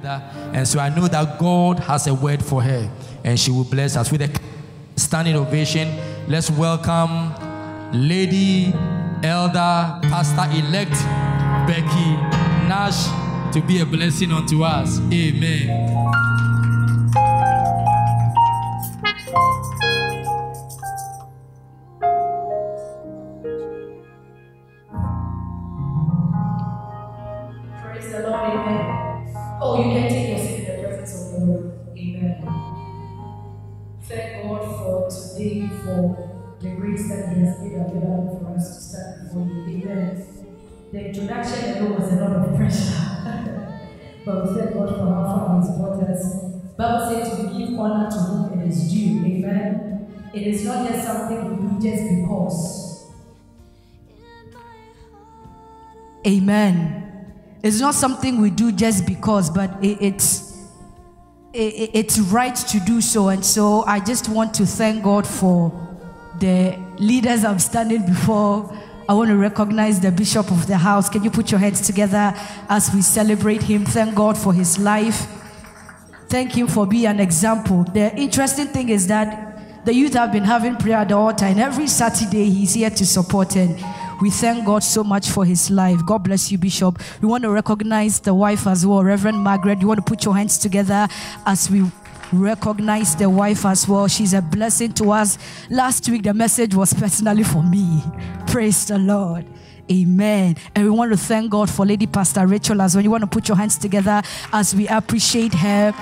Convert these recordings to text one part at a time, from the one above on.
together. And so I know that God has a word for her and she will bless us. With a standing ovation, let's welcome Lady Elder Pastor elect Becky Nash to be a blessing unto us. Amen. Introduction alone was a lot of pressure. but we thank God for how far He's brought us. Bible says we give honor to whom it is due. Amen. It is not just something we do just because. Amen. It's not something we do just because, but it, it's it, it's right to do so. And so I just want to thank God for the leaders I'm standing before. I want to recognize the bishop of the house. Can you put your hands together as we celebrate him? Thank God for his life. Thank him for being an example. The interesting thing is that the youth have been having prayer at the altar, and every Saturday he's here to support and we thank God so much for his life. God bless you, Bishop. We want to recognize the wife as well, Reverend Margaret. You want to put your hands together as we recognize the wife as well. She's a blessing to us. Last week, the message was personally for me. Praise the Lord. Amen. And we want to thank God for Lady Pastor Rachel as well. You want to put your hands together as we appreciate her.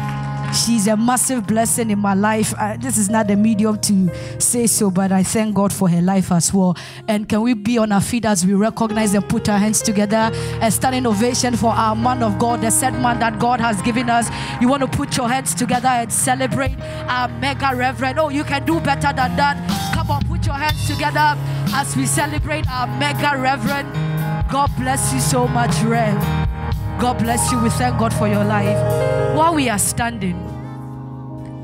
She's a massive blessing in my life. Uh, this is not the medium to say so, but I thank God for her life as well. And can we be on our feet as we recognize and put our hands together and standing ovation for our man of God, the said man that God has given us? You want to put your hands together and celebrate our mega reverend. Oh, you can do better than that. Come on, put your hands together as we celebrate our mega reverend. God bless you so much, Rev. God bless you. We thank God for your life. While we are standing,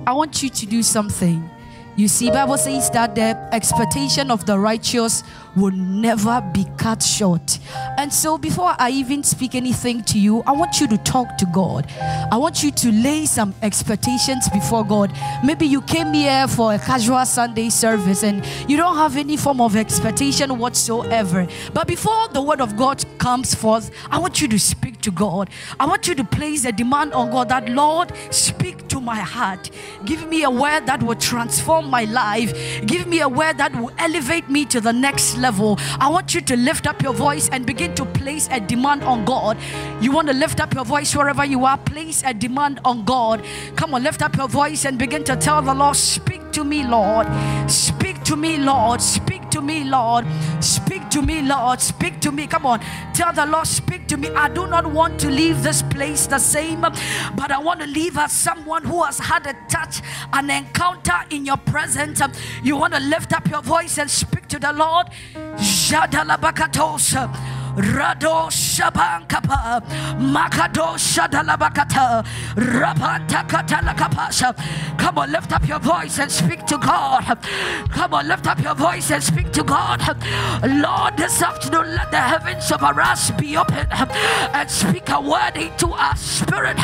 I want you to do something. You see, Bible says that the expectation of the righteous will never be cut short. And so before I even speak anything to you, I want you to talk to God. I want you to lay some expectations before God. Maybe you came here for a casual Sunday service and you don't have any form of expectation whatsoever. But before the word of God comes forth, I want you to speak to God. I want you to place a demand on God that Lord, speak to my heart. Give me a word that will transform my life. Give me a word that will elevate me to the next level. I want you to lift up your voice and begin to place a demand on God. You want to lift up your voice wherever you are, place a demand on God. Come on, lift up your voice and begin to tell the Lord, Speak to me, Lord. Speak to me, Lord. Speak to me, Lord. Speak to me, Lord. Speak to me. Come on, tell the Lord, Speak to me. I do not want to leave this place the same, but I want to leave as someone who has had a touch, an encounter in your presence. You want to lift up your voice and speak to the Lord. Rado Shabankapa Makado Shadalabakata Rabanta Katalakapasha. Come on, lift up your voice and speak to God. Come on, lift up your voice and speak to God. Lord, this afternoon, let the heavens of us be open and speak a word into our spirit.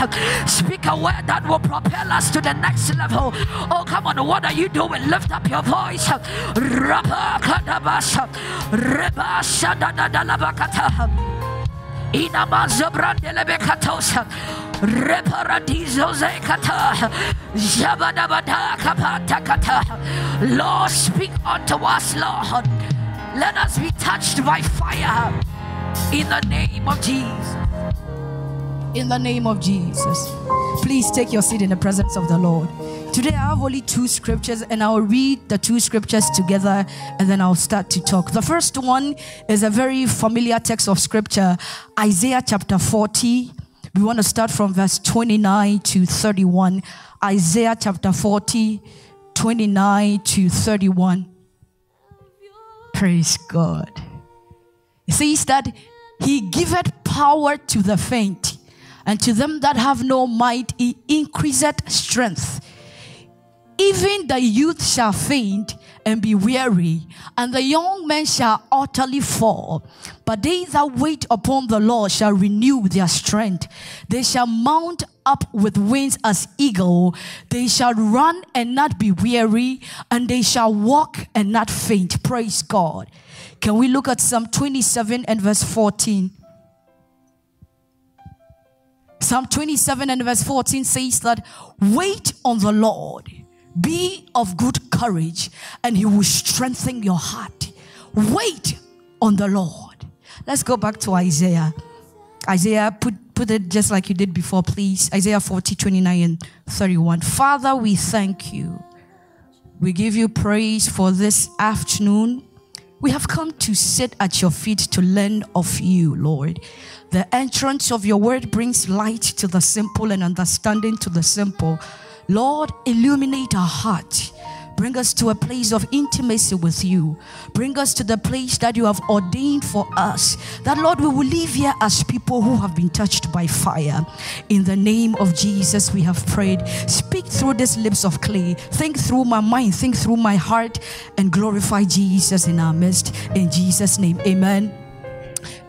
Speak a word that will propel us to the next level. Oh, come on, what are you doing? Lift up your voice. Rabakadabasha Rebasha Dadalabakata. Inamazo brandelebe katosa. Reparadizo zekata. Jabadabada kapata kata. Lord, speak unto us, Lord. Let us be touched by fire. In the name of Jesus. In the name of Jesus. Please take your seat in the presence of the Lord. Today I have only two scriptures and I'll read the two scriptures together and then I'll start to talk. The first one is a very familiar text of scripture, Isaiah chapter 40. We want to start from verse 29 to 31. Isaiah chapter 40, 29 to 31. Praise God. It says that he giveth power to the faint, and to them that have no might, he increaseth strength. Even the youth shall faint and be weary, and the young men shall utterly fall. But they that wait upon the Lord shall renew their strength. They shall mount up with wings as eagle. They shall run and not be weary, and they shall walk and not faint. Praise God. Can we look at Psalm 27 and verse 14? Psalm 27 and verse 14 says that wait on the Lord be of good courage, and He will strengthen your heart. Wait on the Lord. Let's go back to Isaiah. Isaiah, put, put it just like you did before, please. Isaiah 40, 29 and 31. Father, we thank you. We give you praise for this afternoon. We have come to sit at your feet to learn of you, Lord. The entrance of your word brings light to the simple and understanding to the simple. Lord, illuminate our heart. Bring us to a place of intimacy with you. Bring us to the place that you have ordained for us. That, Lord, we will live here as people who have been touched by fire. In the name of Jesus, we have prayed. Speak through these lips of clay. Think through my mind. Think through my heart and glorify Jesus in our midst. In Jesus' name, amen.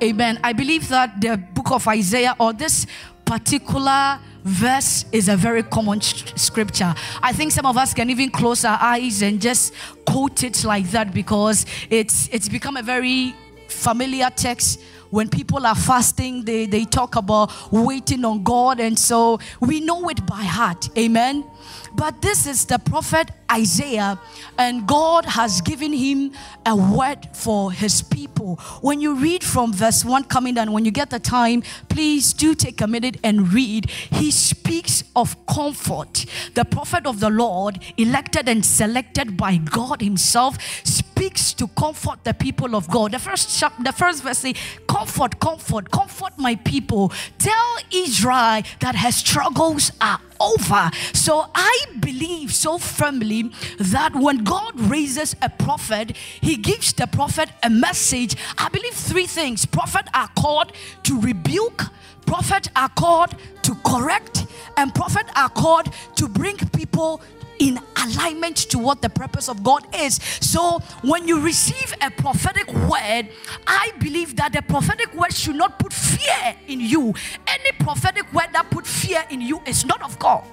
Amen. I believe that the book of Isaiah or this particular verse is a very common scripture. I think some of us can even close our eyes and just quote it like that because it's it's become a very familiar text. When people are fasting they, they talk about waiting on god and so we know it by heart. Amen but this is the prophet Isaiah, and God has given him a word for his people. When you read from verse 1 coming down, when you get the time, please do take a minute and read. He speaks of comfort. The prophet of the Lord, elected and selected by God Himself, speaks to comfort the people of God. The first chapter, the first verse say, Comfort, comfort, comfort my people. Tell Israel that her struggles are over. So I believe so firmly that when God raises a prophet, he gives the prophet a message. I believe three things prophet are called to rebuke, prophet are called to correct, and prophet are called to bring people in alignment to what the purpose of God is. So when you receive a prophetic word, I believe that the prophetic word should not put fear in you. Any prophetic word that put fear in you is not of God.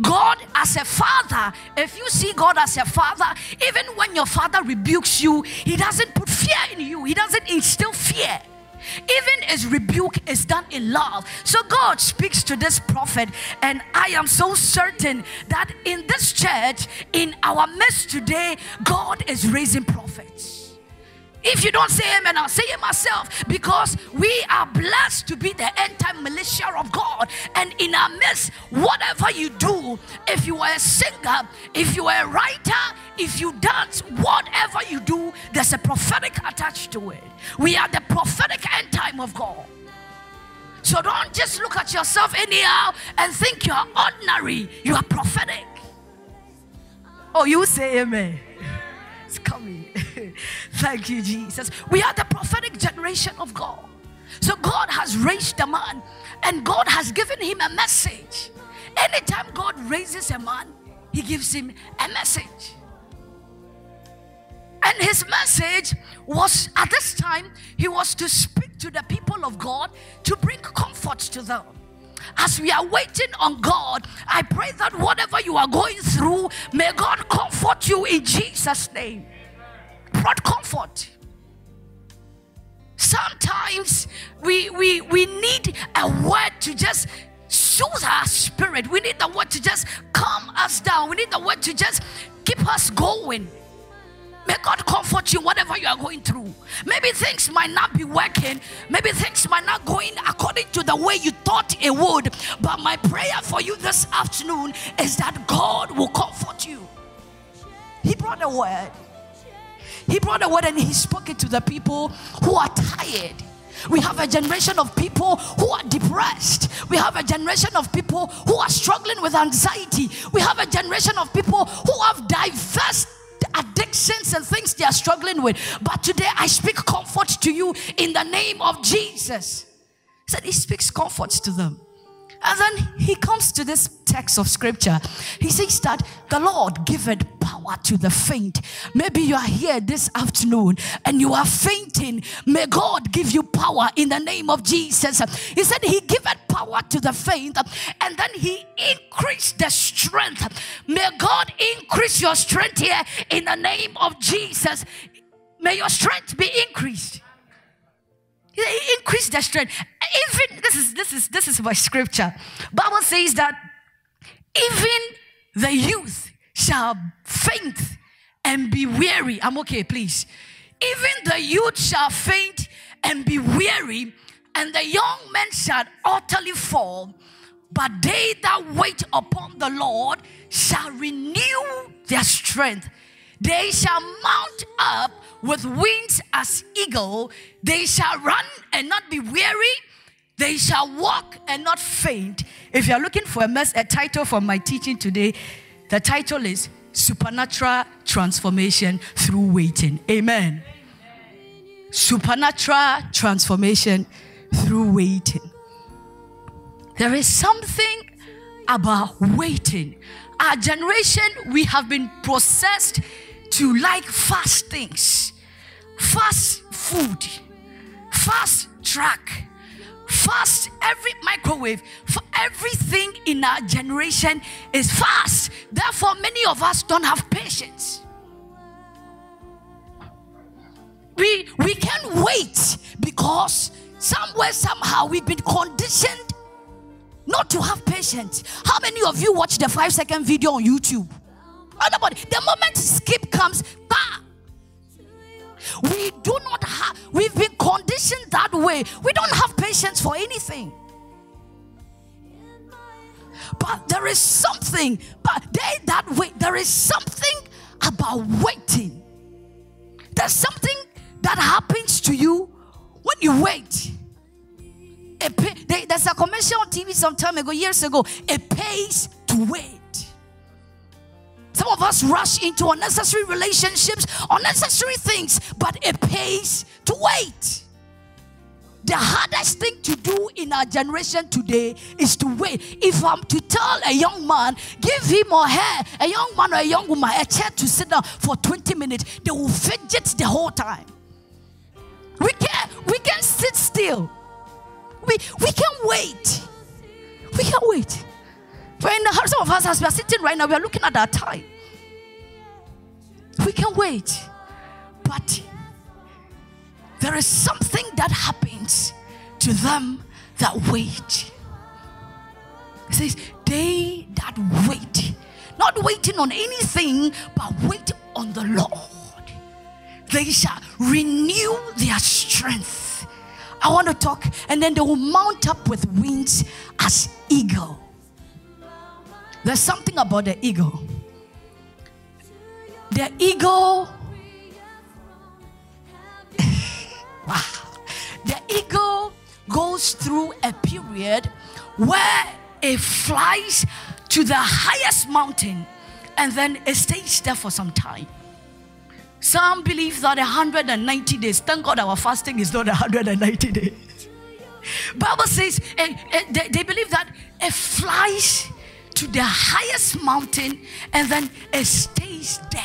God as a father, if you see God as a father, even when your father rebukes you, he doesn't put fear in you, he doesn't instill fear. Even his rebuke is done in love. So God speaks to this prophet, and I am so certain that in this church, in our midst today, God is raising prophets. If you don't say amen, I'll say it myself because we are blessed to be the end time militia of God. And in our midst, whatever you do, if you are a singer, if you are a writer, if you dance, whatever you do, there's a prophetic attached to it. We are the prophetic end time of God. So don't just look at yourself anyhow and think you're ordinary, you are prophetic. Oh, you say amen. It's coming. Thank you, Jesus. We are the prophetic generation of God. So God has raised a man and God has given him a message. Anytime God raises a man, he gives him a message. And his message was at this time, he was to speak to the people of God to bring comfort to them. As we are waiting on God, I pray that whatever you are going through, may God comfort you in Jesus' name brought comfort. Sometimes we, we, we need a word to just soothe our spirit. We need the word to just calm us down. We need the word to just keep us going. May God comfort you whatever you are going through. Maybe things might not be working. Maybe things might not going according to the way you thought it would. But my prayer for you this afternoon is that God will comfort you. He brought a word. He brought a word and he spoke it to the people who are tired. We have a generation of people who are depressed. We have a generation of people who are struggling with anxiety. We have a generation of people who have diverse addictions and things they are struggling with. But today I speak comfort to you in the name of Jesus. He said he speaks comfort to them. And then he comes to this text of scripture. He says that the Lord giveth power to the faint. Maybe you are here this afternoon and you are fainting. May God give you power in the name of Jesus. He said he giveth power to the faint and then he increased the strength. May God increase your strength here in the name of Jesus. May your strength be increased. Increase their strength. Even this is this is this is my scripture. Bible says that even the youth shall faint and be weary. I'm okay, please. Even the youth shall faint and be weary, and the young men shall utterly fall. But they that wait upon the Lord shall renew their strength. They shall mount up with wings as eagle. They shall run and not be weary. They shall walk and not faint. If you're looking for a, mess, a title for my teaching today, the title is Supernatural Transformation Through Waiting. Amen. Amen. Supernatural Transformation Through Waiting. There is something about waiting. Our generation, we have been processed to like fast things, fast food, fast track, fast every microwave, for everything in our generation is fast. Therefore, many of us don't have patience. We we can't wait because somewhere somehow we've been conditioned not to have patience. How many of you watch the five second video on YouTube? Nobody. The moment skip comes, bah! We do not have, we've been conditioned that way. We don't have patience for anything. But there is something, but they that wait, there is something about waiting. There's something that happens to you when you wait. A Pay, there's a commercial on TV some time ago, years ago. It pays to wait. Some of us rush into unnecessary relationships, unnecessary things, but it pays to wait. The hardest thing to do in our generation today is to wait. If I'm to tell a young man, give him or her, a young man or a young woman, a chair to sit down for 20 minutes, they will fidget the whole time. We can't, we can't sit still. We, we can't wait. We can't wait. In the hearts of us, as we are sitting right now, we are looking at our time. We can wait. But there is something that happens to them that wait. It says, they that wait, not waiting on anything, but wait on the Lord. They shall renew their strength. I want to talk, and then they will mount up with wings as eagle. There's something about the ego. The ego. wow, the eagle goes through a period where it flies to the highest mountain and then it stays there for some time. Some believe that 190 days. Thank God our fasting is not 190 days. Bible says eh, eh, they, they believe that it flies to the highest mountain and then it stays there.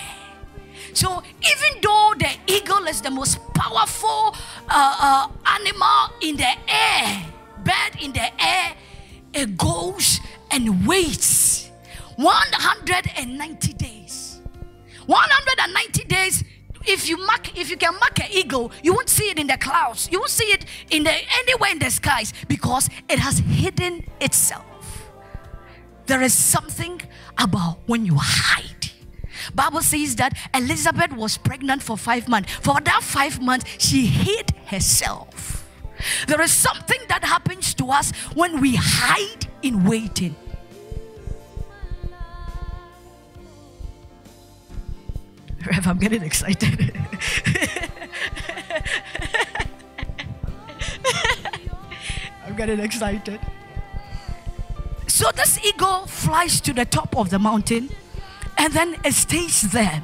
So even though the eagle is the most powerful uh, uh, animal in the air, bird in the air, it goes and waits 190 days. 190 days if you mark if you can mark an eagle you won't see it in the clouds you won't see it in the anywhere in the skies because it has hidden itself there is something about when you hide. Bible says that Elizabeth was pregnant for five months. For that five months, she hid herself. There is something that happens to us when we hide in waiting. Rev, I'm getting excited. I'm getting excited. So this eagle flies to the top of the mountain and then it stays there.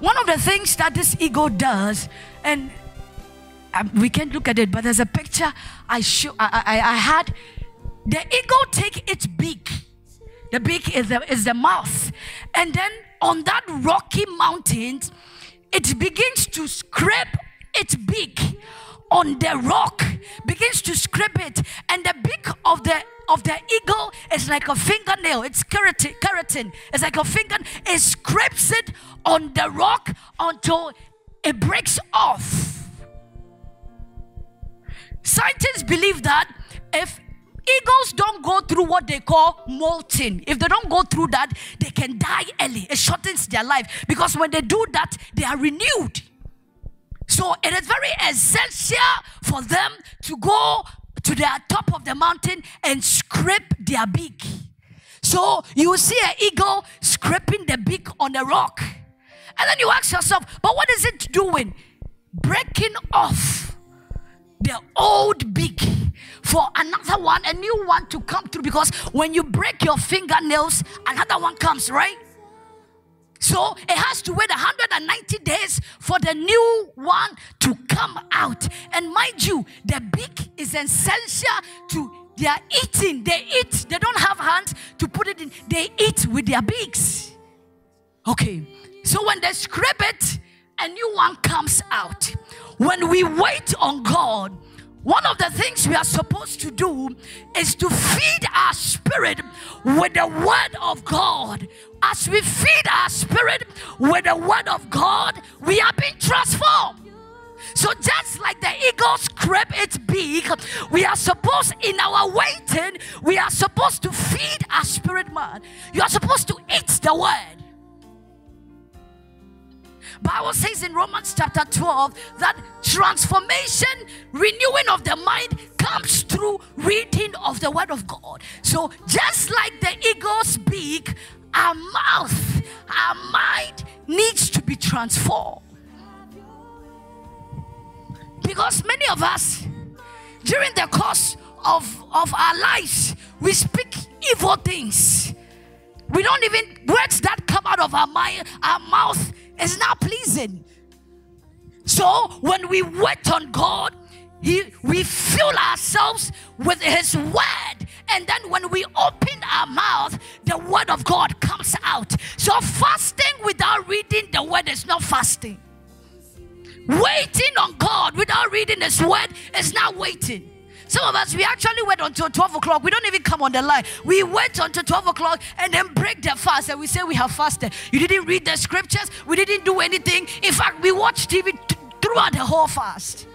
One of the things that this eagle does, and um, we can't look at it, but there's a picture I, show, I, I, I had the eagle take its beak. The beak is the, is the mouth. And then on that rocky mountain, it begins to scrape its beak on the rock, begins to scrape it, and the beak of the of the eagle is like a fingernail. It's keratin. keratin. It's like a finger. It scrapes it on the rock until it breaks off. Scientists believe that if eagles don't go through what they call molting, if they don't go through that, they can die early. It shortens their life because when they do that, they are renewed. So it is very essential for them to go to the top of the mountain and scrape their beak. So you see an eagle scraping the beak on the rock. And then you ask yourself, but what is it doing? Breaking off the old beak for another one, a new one to come through. Because when you break your fingernails, another one comes, right? So it has to wait 190 days for the new one to come out. And mind you, the beak is essential to their eating. They eat, they don't have hands to put it in, they eat with their beaks. Okay, so when they scrape it, a new one comes out. When we wait on God, one of the things we are supposed to do is to feed our spirit with the word of God. As we feed our spirit with the word of God, we are being transformed. So just like the eagle scrape its beak, we are supposed in our waiting, we are supposed to feed our spirit man. You are supposed to eat the word. Bible says in Romans chapter 12 that transformation, renewing of the mind comes through reading of the word of God. So just like the eagle's beak, our mouth, our mind needs to be transformed. Because many of us, during the course of, of our lives, we speak evil things. We don't even, words that come out of our mind, our mouth, is not pleasing. So when we wait on God, he, we fill ourselves with His word. And then when we open our mouth, the word of God comes out. So fasting without reading the word is not fasting. Waiting on God without reading His word is not waiting. Some of us, we actually wait until 12 o'clock. We don't even come on the line. We wait until 12 o'clock and then break the fast and we say we have fasted. You didn't read the scriptures. We didn't do anything. In fact, we watch TV t- throughout the whole fast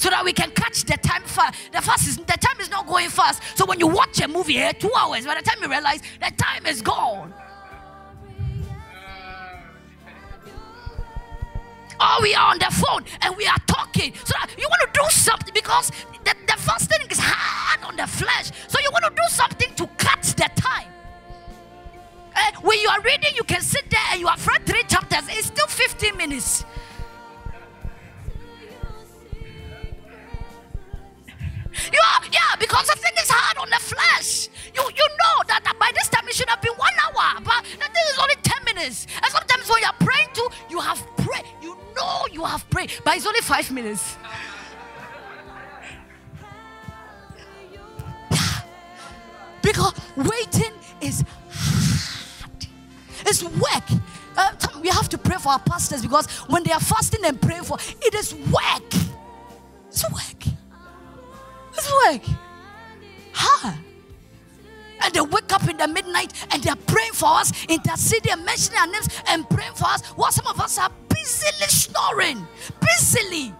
so that we can catch the time fast. The fast is the time is not going fast. So when you watch a movie here, two hours, by the time you realize the time is gone. Or we are on the phone and we are talking. So you want to do something because the, the fasting is hard on the flesh. So you want to do something to cut the time. And when you are reading, you can sit there and you have read three chapters. It's still 15 minutes. Are, yeah, because the thing is hard on the flesh. You you know that, that by this time it should have been one hour, but the thing is only 10 minutes. And sometimes when you're praying too, you have prayed. You know you have prayed, but it's only five minutes. Because waiting is hard. It's work. Uh, we have to pray for our pastors because when they are fasting and praying for it is work. It's work. Work. Huh? And they wake up in the midnight and they are praying for us, interceding and mentioning our names and praying for us. While some of us are busily snoring, busily.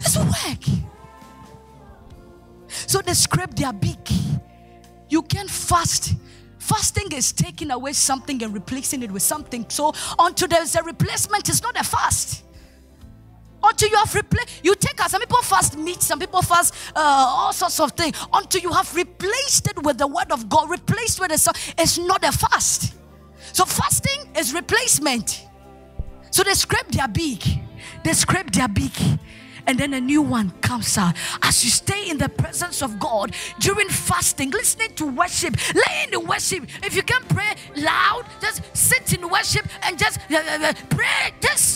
It's work. So they scrape their beak you can't fast. Fasting is taking away something and replacing it with something. So until there's a replacement, it's not a fast. Until you have replaced, you take out some people fast meat, some people fast uh, all sorts of things. Until you have replaced it with the word of God, replaced with it, it's not a fast. So fasting is replacement. So they scrape their beak. They scrape their beak and then a new one comes out. As you stay in the presence of God during fasting, listening to worship, laying in worship. If you can pray loud, just sit in worship and just uh, uh, uh, pray. Just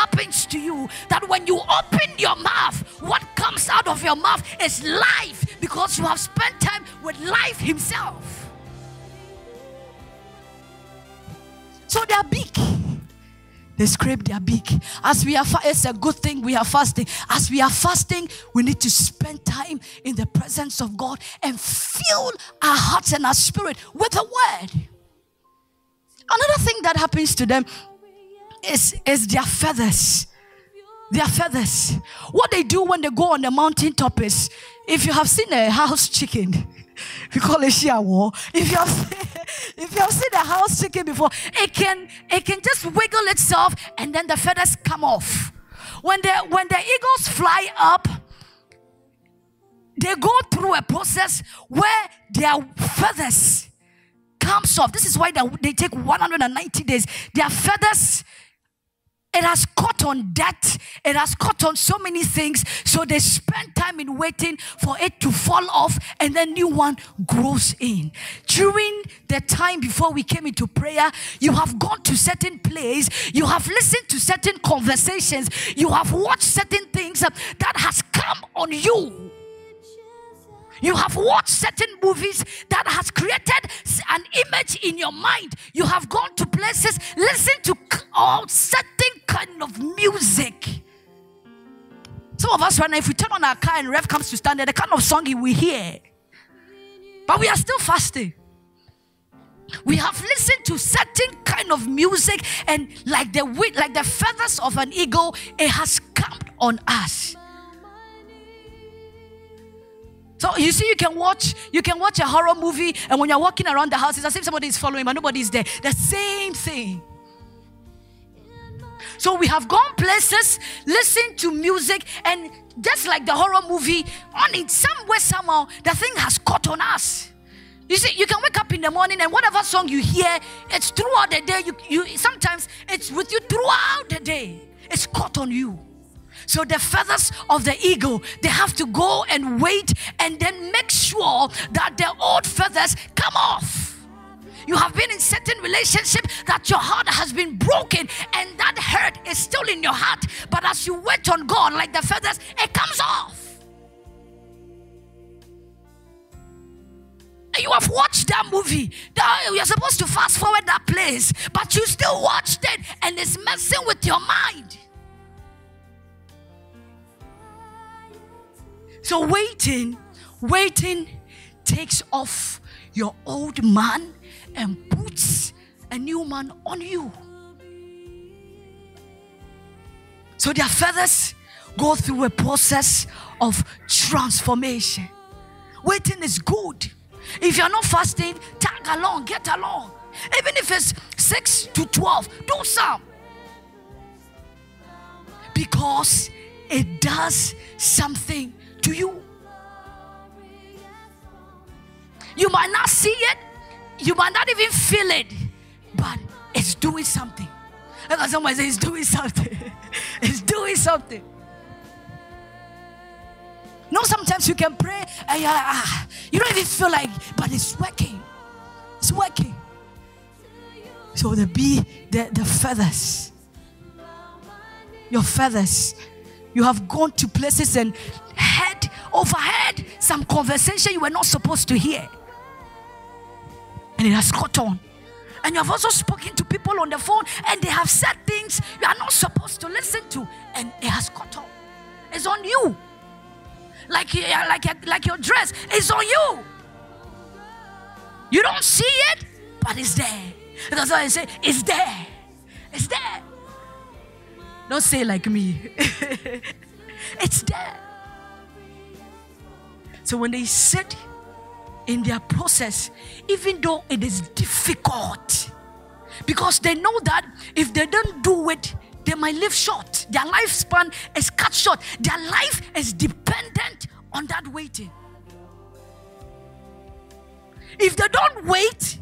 happens to you that when you open your mouth, what comes out of your mouth is life because you have spent time with life himself. So they are big. They scrape their beak. As we are, fa- it's a good thing we are fasting. As we are fasting, we need to spend time in the presence of God and fill our hearts and our spirit with the word. Another thing that happens to them is, is their feathers. Their feathers. What they do when they go on the mountain top is if you have seen a house chicken, we call it shiawo. If you have if you have seen a house chicken before, it can it can just wiggle itself and then the feathers come off. When the when the eagles fly up, they go through a process where their feathers comes off. This is why they, they take 190 days. Their feathers it has caught on that. It has caught on so many things. So they spend time in waiting for it to fall off and then new one grows in. During the time before we came into prayer, you have gone to certain place, you have listened to certain conversations, you have watched certain things that has come on you you have watched certain movies that has created an image in your mind. You have gone to places, listen to all certain kind of music. Some of us right now, if we turn on our car and rev comes to stand there, the kind of song we hear. But we are still fasting. We have listened to certain kind of music, and like the like the feathers of an eagle, it has come on us. So you see, you can watch, you can watch a horror movie, and when you're walking around the house, it's as if somebody is following, but nobody is there. The same thing. So we have gone places, listened to music, and just like the horror movie, on it somewhere, somehow, the thing has caught on us. You see, you can wake up in the morning and whatever song you hear, it's throughout the day. You, you sometimes it's with you throughout the day. It's caught on you. So the feathers of the eagle, they have to go and wait and then make sure that the old feathers come off. You have been in certain relationship that your heart has been broken and that hurt is still in your heart. But as you wait on God, like the feathers, it comes off. you have watched that movie. You're supposed to fast forward that place, but you still watched it and it's messing with your mind. So waiting, waiting takes off your old man and puts a new man on you. So their feathers go through a process of transformation. Waiting is good. If you're not fasting, tag along, get along. Even if it's 6 to 12, do some. Because it does something to you. You might not see it, you might not even feel it, but it's doing something. Like someone says, it's doing something. it's doing something. No, sometimes you can pray and you're like, ah, you don't even feel like, but it's working. It's working. So the bee, the, the feathers, your feathers, you have gone to places and heard, overheard some conversation you were not supposed to hear. And it has caught on. And you have also spoken to people on the phone and they have said things you are not supposed to listen to. And it has caught on. It's on you. Like, like, like your dress, it's on you. You don't see it, but it's there. That's why I say, it's there. It's there. Don't say like me. it's there. So when they sit in their process, even though it is difficult, because they know that if they don't do it, they might live short. Their lifespan is cut short. Their life is dependent on that waiting. If they don't wait,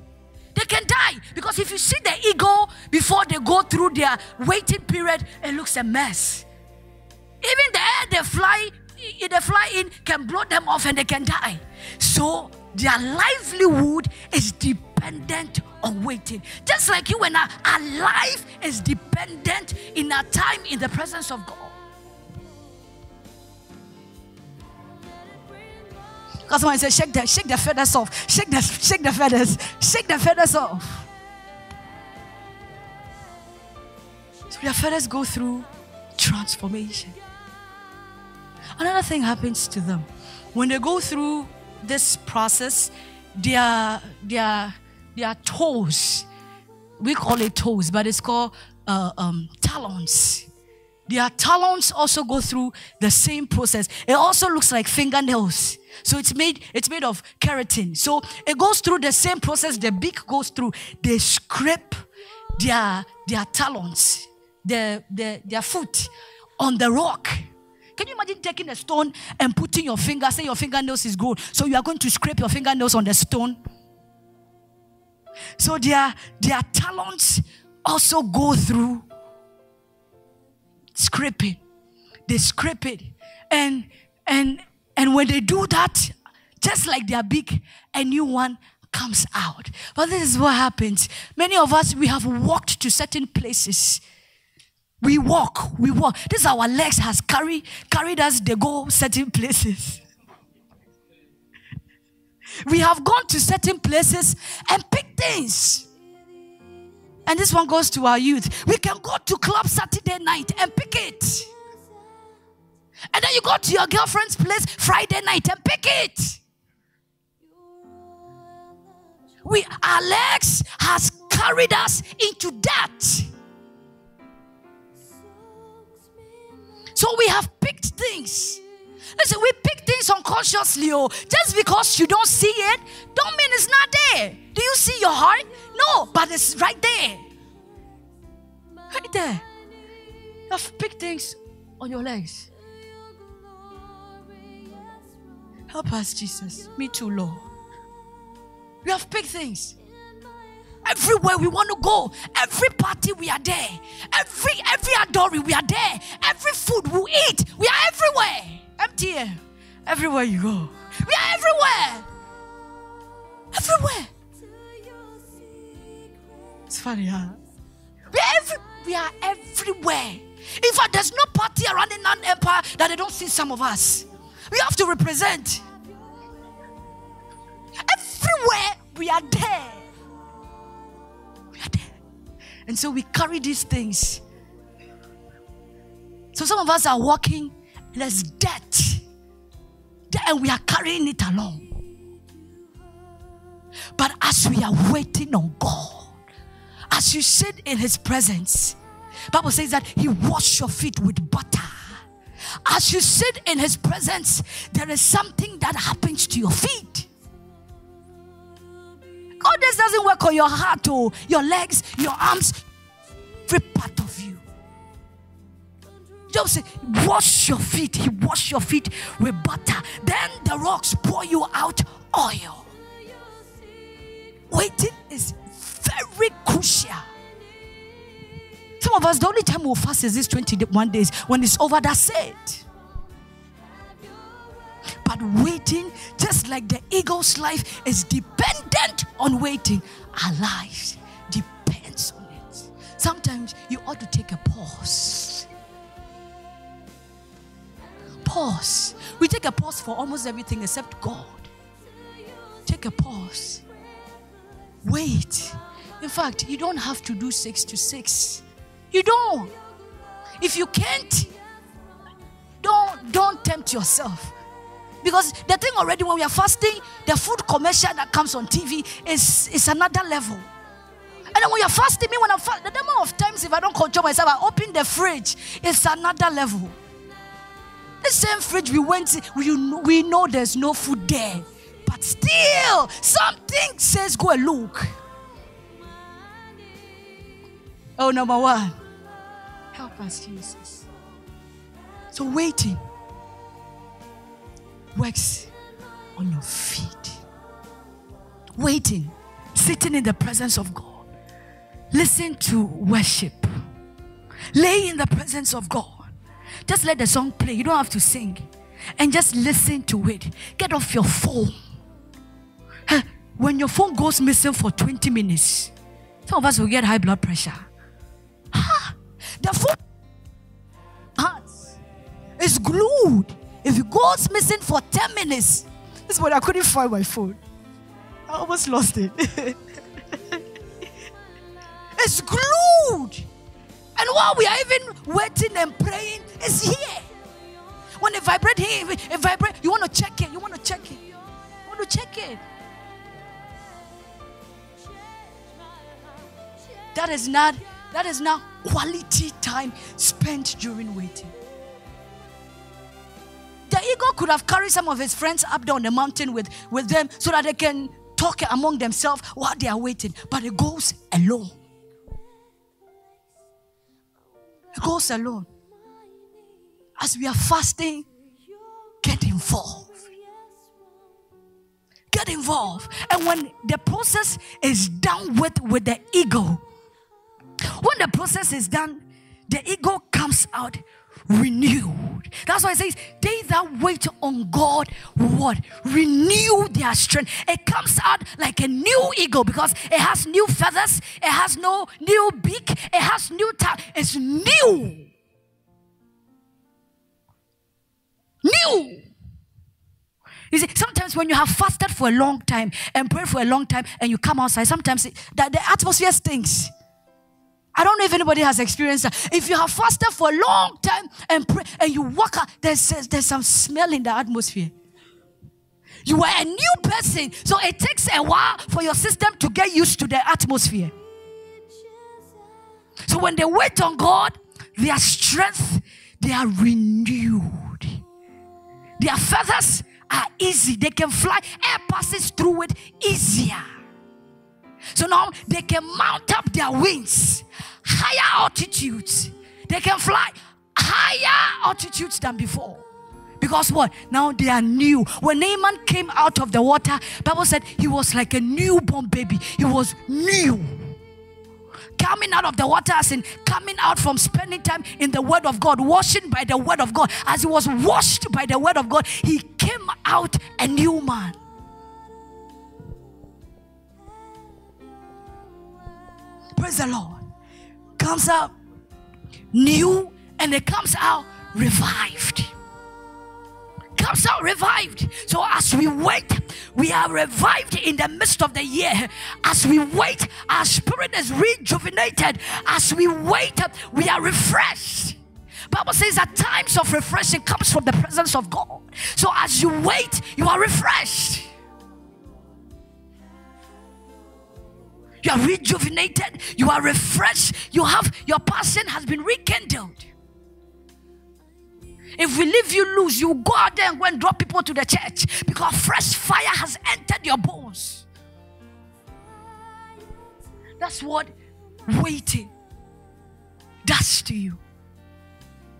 they can die. Because if you see the eagle before they go through their waiting period, it looks a mess. Even the air they fly they fly in can blow them off and they can die. So their livelihood is dependent on waiting. Just like you and I, our life is dependent in our time in the presence of God. Because someone said, shake the, shake the feathers off. Shake the, shake the feathers. Shake the feathers off. So their feathers go through transformation. Another thing happens to them. When they go through this process, their, their, their toes, we call it toes, but it's called uh, um, talons. Their talons also go through the same process. It also looks like fingernails. So it's made it's made of keratin. So it goes through the same process the beak goes through. They scrape their their talons, their, their, their foot on the rock. Can you imagine taking a stone and putting your finger, say your fingernails is good. So you are going to scrape your fingernails on the stone. So their their talons also go through scraping. They scrape it. And and and when they do that, just like they are big, a new one comes out. But this is what happens. Many of us we have walked to certain places. We walk, we walk. This our legs has carried carried us. They go certain places. We have gone to certain places and picked things. And this one goes to our youth. We can go to club Saturday night and it. And then you go to your girlfriend's place Friday night and pick it. We legs has carried us into that. So we have picked things. Listen, we pick things unconsciously. Oh, just because you don't see it, don't mean it's not there. Do you see your heart? No, but it's right there. Right there. You have picked things on your legs. Help us, Jesus. Me too, Lord. We have big things. Everywhere we want to go, every party we are there. Every every outdooring we are there. Every food we eat, we are everywhere. MTN. Everywhere you go. We are everywhere. Everywhere. It's funny, huh? We are, every, we are everywhere. In fact, there's no party around the non empire that they don't see some of us. We have to represent. Everywhere we are there. We are there. And so we carry these things. So some of us are walking there's debt. And we are carrying it along. But as we are waiting on God, as you sit in his presence, Bible says that he washed your feet with butter. As you sit in his presence, there is something that happens to your feet. God, this doesn't work on your heart or oh. your legs, your arms, every part of you. Job said, Wash your feet. He washed your feet with butter. Then the rocks pour you out oil. Waiting is very crucial. Some of us, the only time we'll fast is this 21 days. When it's over, that's it. But waiting, just like the eagle's life is dependent on waiting, our lives depends on it. Sometimes you ought to take a pause pause. We take a pause for almost everything except God. Take a pause. Wait. In fact, you don't have to do six to six. You don't. If you can't, don't don't tempt yourself. Because the thing already when we are fasting, the food commercial that comes on TV is, is another level. And then when you're fasting, me when I'm fasting, the amount of times if I don't control myself, I open the fridge, it's another level. The same fridge we went to, we, we know there's no food there. But still, something says go and look. Oh, number one, help us, Jesus. So waiting works on your feet. Waiting, sitting in the presence of God. Listen to worship. Lay in the presence of God. Just let the song play. You don't have to sing. And just listen to it. Get off your phone. When your phone goes missing for 20 minutes, some of us will get high blood pressure. The phone heart is glued. If it goes missing for 10 minutes, This morning I couldn't find my phone. I almost lost it. it's glued. And while we are even waiting and praying, it's here. When it vibrate here, it vibrate, you want to check it. You want to check it. You want to check it. That is not that is now quality time spent during waiting. The eagle could have carried some of his friends up down the mountain with, with them so that they can talk among themselves while they are waiting. But it goes alone. It goes alone. As we are fasting, get involved. Get involved. And when the process is done with, with the eagle, when the process is done, the ego comes out renewed. That's why it says, They that wait on God, what? Renew their strength. It comes out like a new ego because it has new feathers, it has no new beak, it has new tongue. It's new. New. You see, sometimes when you have fasted for a long time and prayed for a long time and you come outside, sometimes it, the, the atmosphere stinks. I don't know if anybody has experienced that. If you have fasted for a long time and pray and you walk out, there's, there's some smell in the atmosphere. You are a new person, so it takes a while for your system to get used to the atmosphere. So when they wait on God, their strength, they are renewed. Their feathers are easy. They can fly. Air passes through it easier. So now they can mount up their wings higher altitudes. They can fly higher altitudes than before. Because what? Now they are new. When Naaman came out of the water, Bible said he was like a newborn baby. He was new. Coming out of the water, as in coming out from spending time in the Word of God, washing by the Word of God. As he was washed by the Word of God, he came out a new man. Praise the Lord. Comes out new and it comes out revived. Comes out revived. So as we wait, we are revived in the midst of the year. As we wait, our spirit is rejuvenated. As we wait, we are refreshed. Bible says that times of refreshing comes from the presence of God. So as you wait, you are refreshed. You are rejuvenated. You are refreshed. You have your passion has been rekindled. If we leave you loose, you go out there and go and drop people to the church because fresh fire has entered your bones. That's what waiting does to you.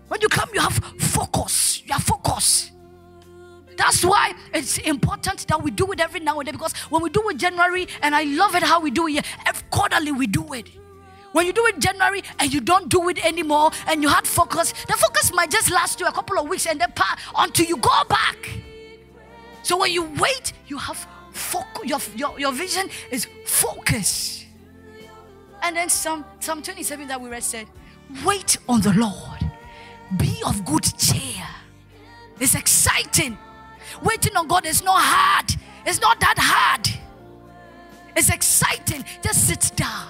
When you come, you have focus. You have focus. That's why it's important that we do it every now and then because when we do it January, and I love it how we do it, quarterly we do it. When you do it January and you don't do it anymore and you had focus, the focus might just last you a couple of weeks and then until you go back. So when you wait, you have focus, your, your, your vision is focus. And then Psalm, Psalm 27 that we read said, Wait on the Lord, be of good cheer. It's exciting Waiting on God is not hard. It's not that hard. It's exciting. Just sit down.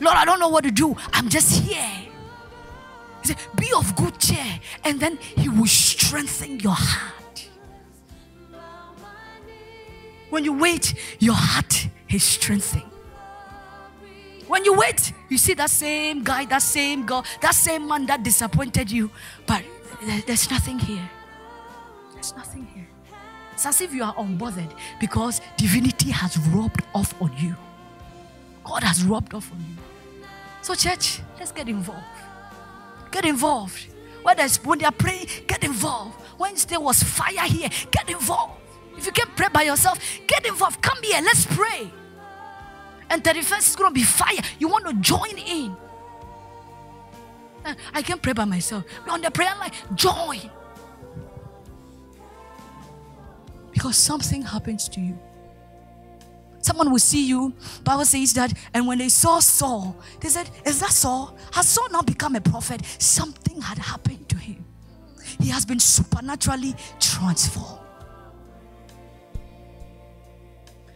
Lord, I don't know what to do. I'm just here. He said, Be of good cheer, and then He will strengthen your heart. When you wait, your heart is strengthened. When you wait, you see that same guy, that same girl, that same man that disappointed you, but there's nothing here. There's nothing here. It's as if you are unbothered because divinity has rubbed off on you. God has rubbed off on you. So, church, let's get involved. Get involved. When, when they are praying, get involved. Wednesday was fire here. Get involved. If you can't pray by yourself, get involved. Come here, let's pray. And 31st is going to be fire. You want to join in. I can't pray by myself. On the prayer line, join. Because something happens to you. Someone will see you. Bible says that, and when they saw Saul, they said, Is that Saul? Has Saul now become a prophet? Something had happened to him. He has been supernaturally transformed.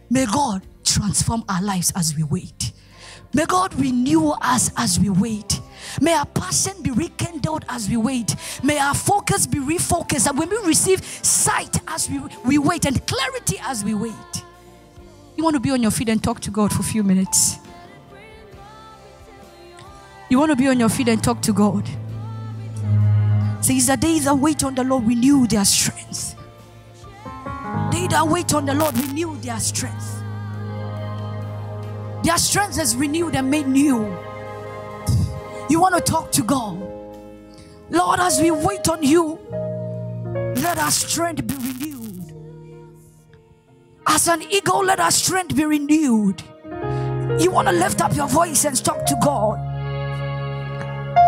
May God transform our lives as we wait. May God renew us as we wait. May our passion be rekindled as we wait. May our focus be refocused. And when we receive sight as we, we wait and clarity as we wait. You want to be on your feet and talk to God for a few minutes. You want to be on your feet and talk to God. Says the days that wait on the Lord renew their strength. They that wait on the Lord renew their strength. Their strength is renewed and made new. You want to talk to God. Lord, as we wait on you, let our strength be renewed. As an eagle, let our strength be renewed. You want to lift up your voice and talk to God.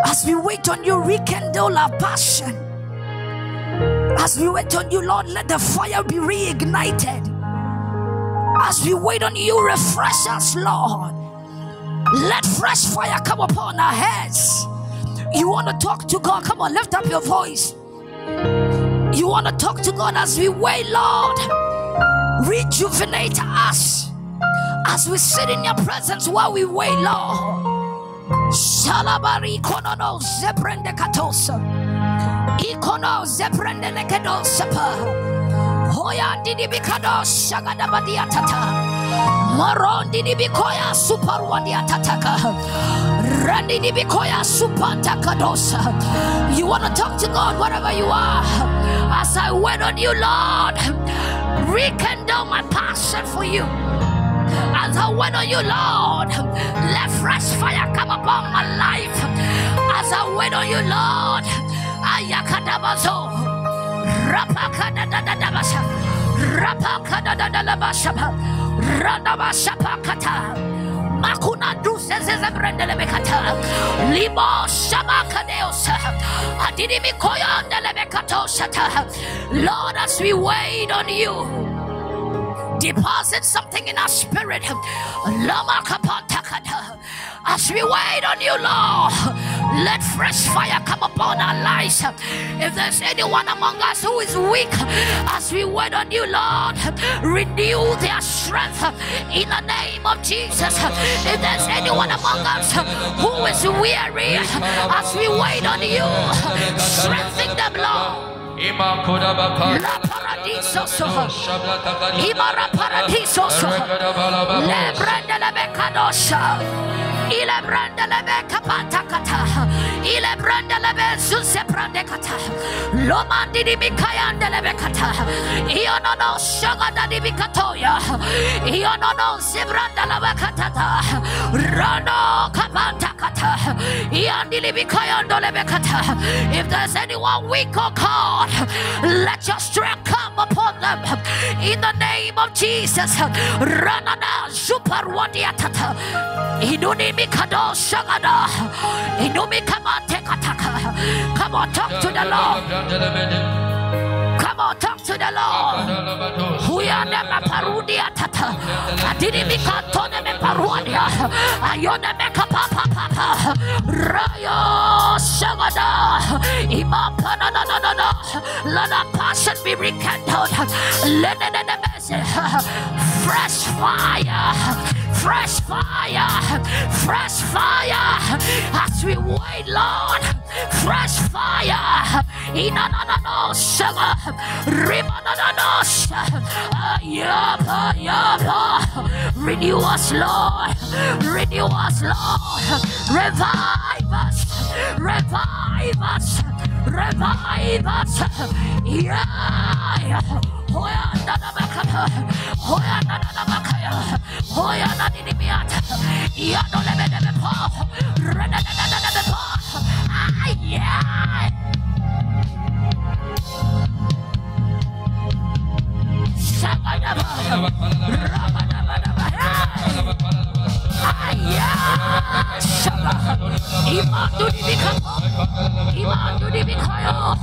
As we wait on you, rekindle our passion. As we wait on you, Lord, let the fire be reignited. As we wait on you, refresh us, Lord. Let fresh fire come upon our heads. You want to talk to God? Come on, lift up your voice. You want to talk to God as we wait, Lord. Rejuvenate us as we sit in your presence while we wait, Lord. Shalabari konono zebrende katosa. Ikono zebrende lekedosapa. Hoya didi bikado shagada badia tata. Maron didi bikoya superwadia tataka. Randi didi bikoya supanta kadosa. You want to talk to God wherever you are. As I wait on you, Lord, rekindle my passion for you. As I wait on you, Lord, let fresh fire come upon my life. As I wait on you, Lord, ayakadabazo. Rapakadadadabasha. Rapakadadadabasha. Radabashapakata. Makuna duse zezebrendele bekata. Limo shabakadeosa. Adidimi koyandele bekatosata. Lord, as we wait on you deposit something in our spirit. Lama kapatakata. As we wait on you, Lord, let fresh fire come upon our lives. If there's anyone among us who is weak, as we wait on you, Lord, renew their strength in the name of Jesus. If there's anyone among us who is weary, as we wait on you, strengthen them, Lord. La paradiso so. Imara paradiso so. Le branda la becadosha. Ile branda la becapata kata. Ile branda la bezuse brande kata. Loma di di bikayanda la becata. Io no no shagada di bikatoya. Io no no sibranda la becatata. Rano kapata kata. Iandi li bikayanda la becata. If there's anyone weak or cold, let your strength come upon them in the name of Jesus. Ranana Zuparwadiatata. Inuni Mikado Shagada. Inumi Kamate Kataka. Come on, talk to the Lord. Come on, talk to the Lord. Huyane me parudia tata. Adini mi kantone me parudia. Ayone me kapapa papa. Rayo shagada. Imapa na na na na na. Let our passion be rekindled. Let it Fresh fire. Fresh fire. Fresh fire. As we wait, Lord. Fresh fire. Inanano shaga. Rimanananos. Yapa, yapa. Renew us, Lord. Renew us, Lord. Revive us. Revive us. Revive us. Yeah. Hoyanda na na makapa. Hoyanda na na makaya. Hoyanda ni miata. Yano lebe lebe po. Rena na na na na po. Ah, yeah. Imandu di bikapo, imandu di bikayo,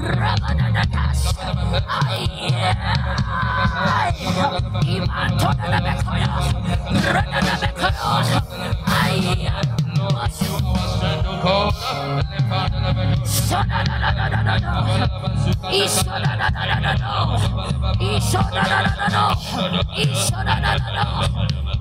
ramadanatas, ayah, imandu na bikayo, radana bikayo, ayah. Renew us, Lord. Strengthen us. Fresh fire. Yeah. Yeah. Yeah. Yeah. Yeah. Imakonalasha. Ay,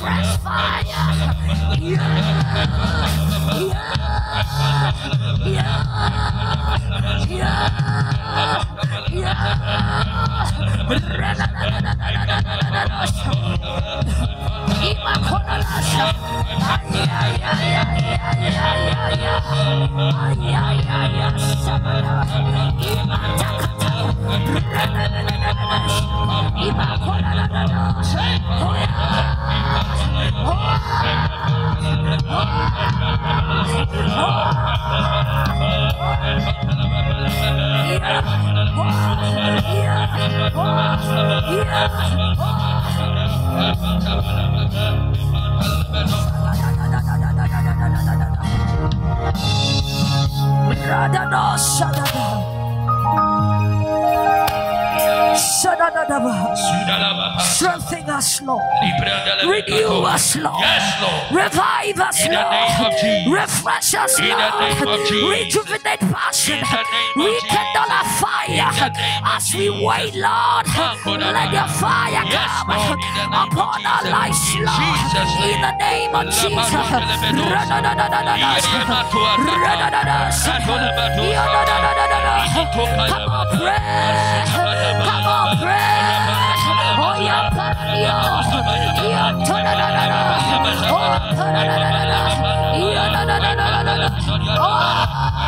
Fresh fire! Yeah! Yeah! Yeah! Yeah! Yeah! Oh, Strengthen us, Lord. Renew us, Lord. Yes, Lord. Revive us, In Lord. name of Jesus. Refresh us, Lord. name of Jesus. Rejuvenate passion. Rekindle our fire Name as we wait, Lord. Let your fire come Lord. In the name of upon our lives, In Lord. In the name of Jesus. Come on, pray. Come on, pray. Oh, yeah, Paradio. Yeah, ta-da-da-da-da. Oh, ta-da-da-da-da. Yeah, da-da-da-da-da-da. Oh,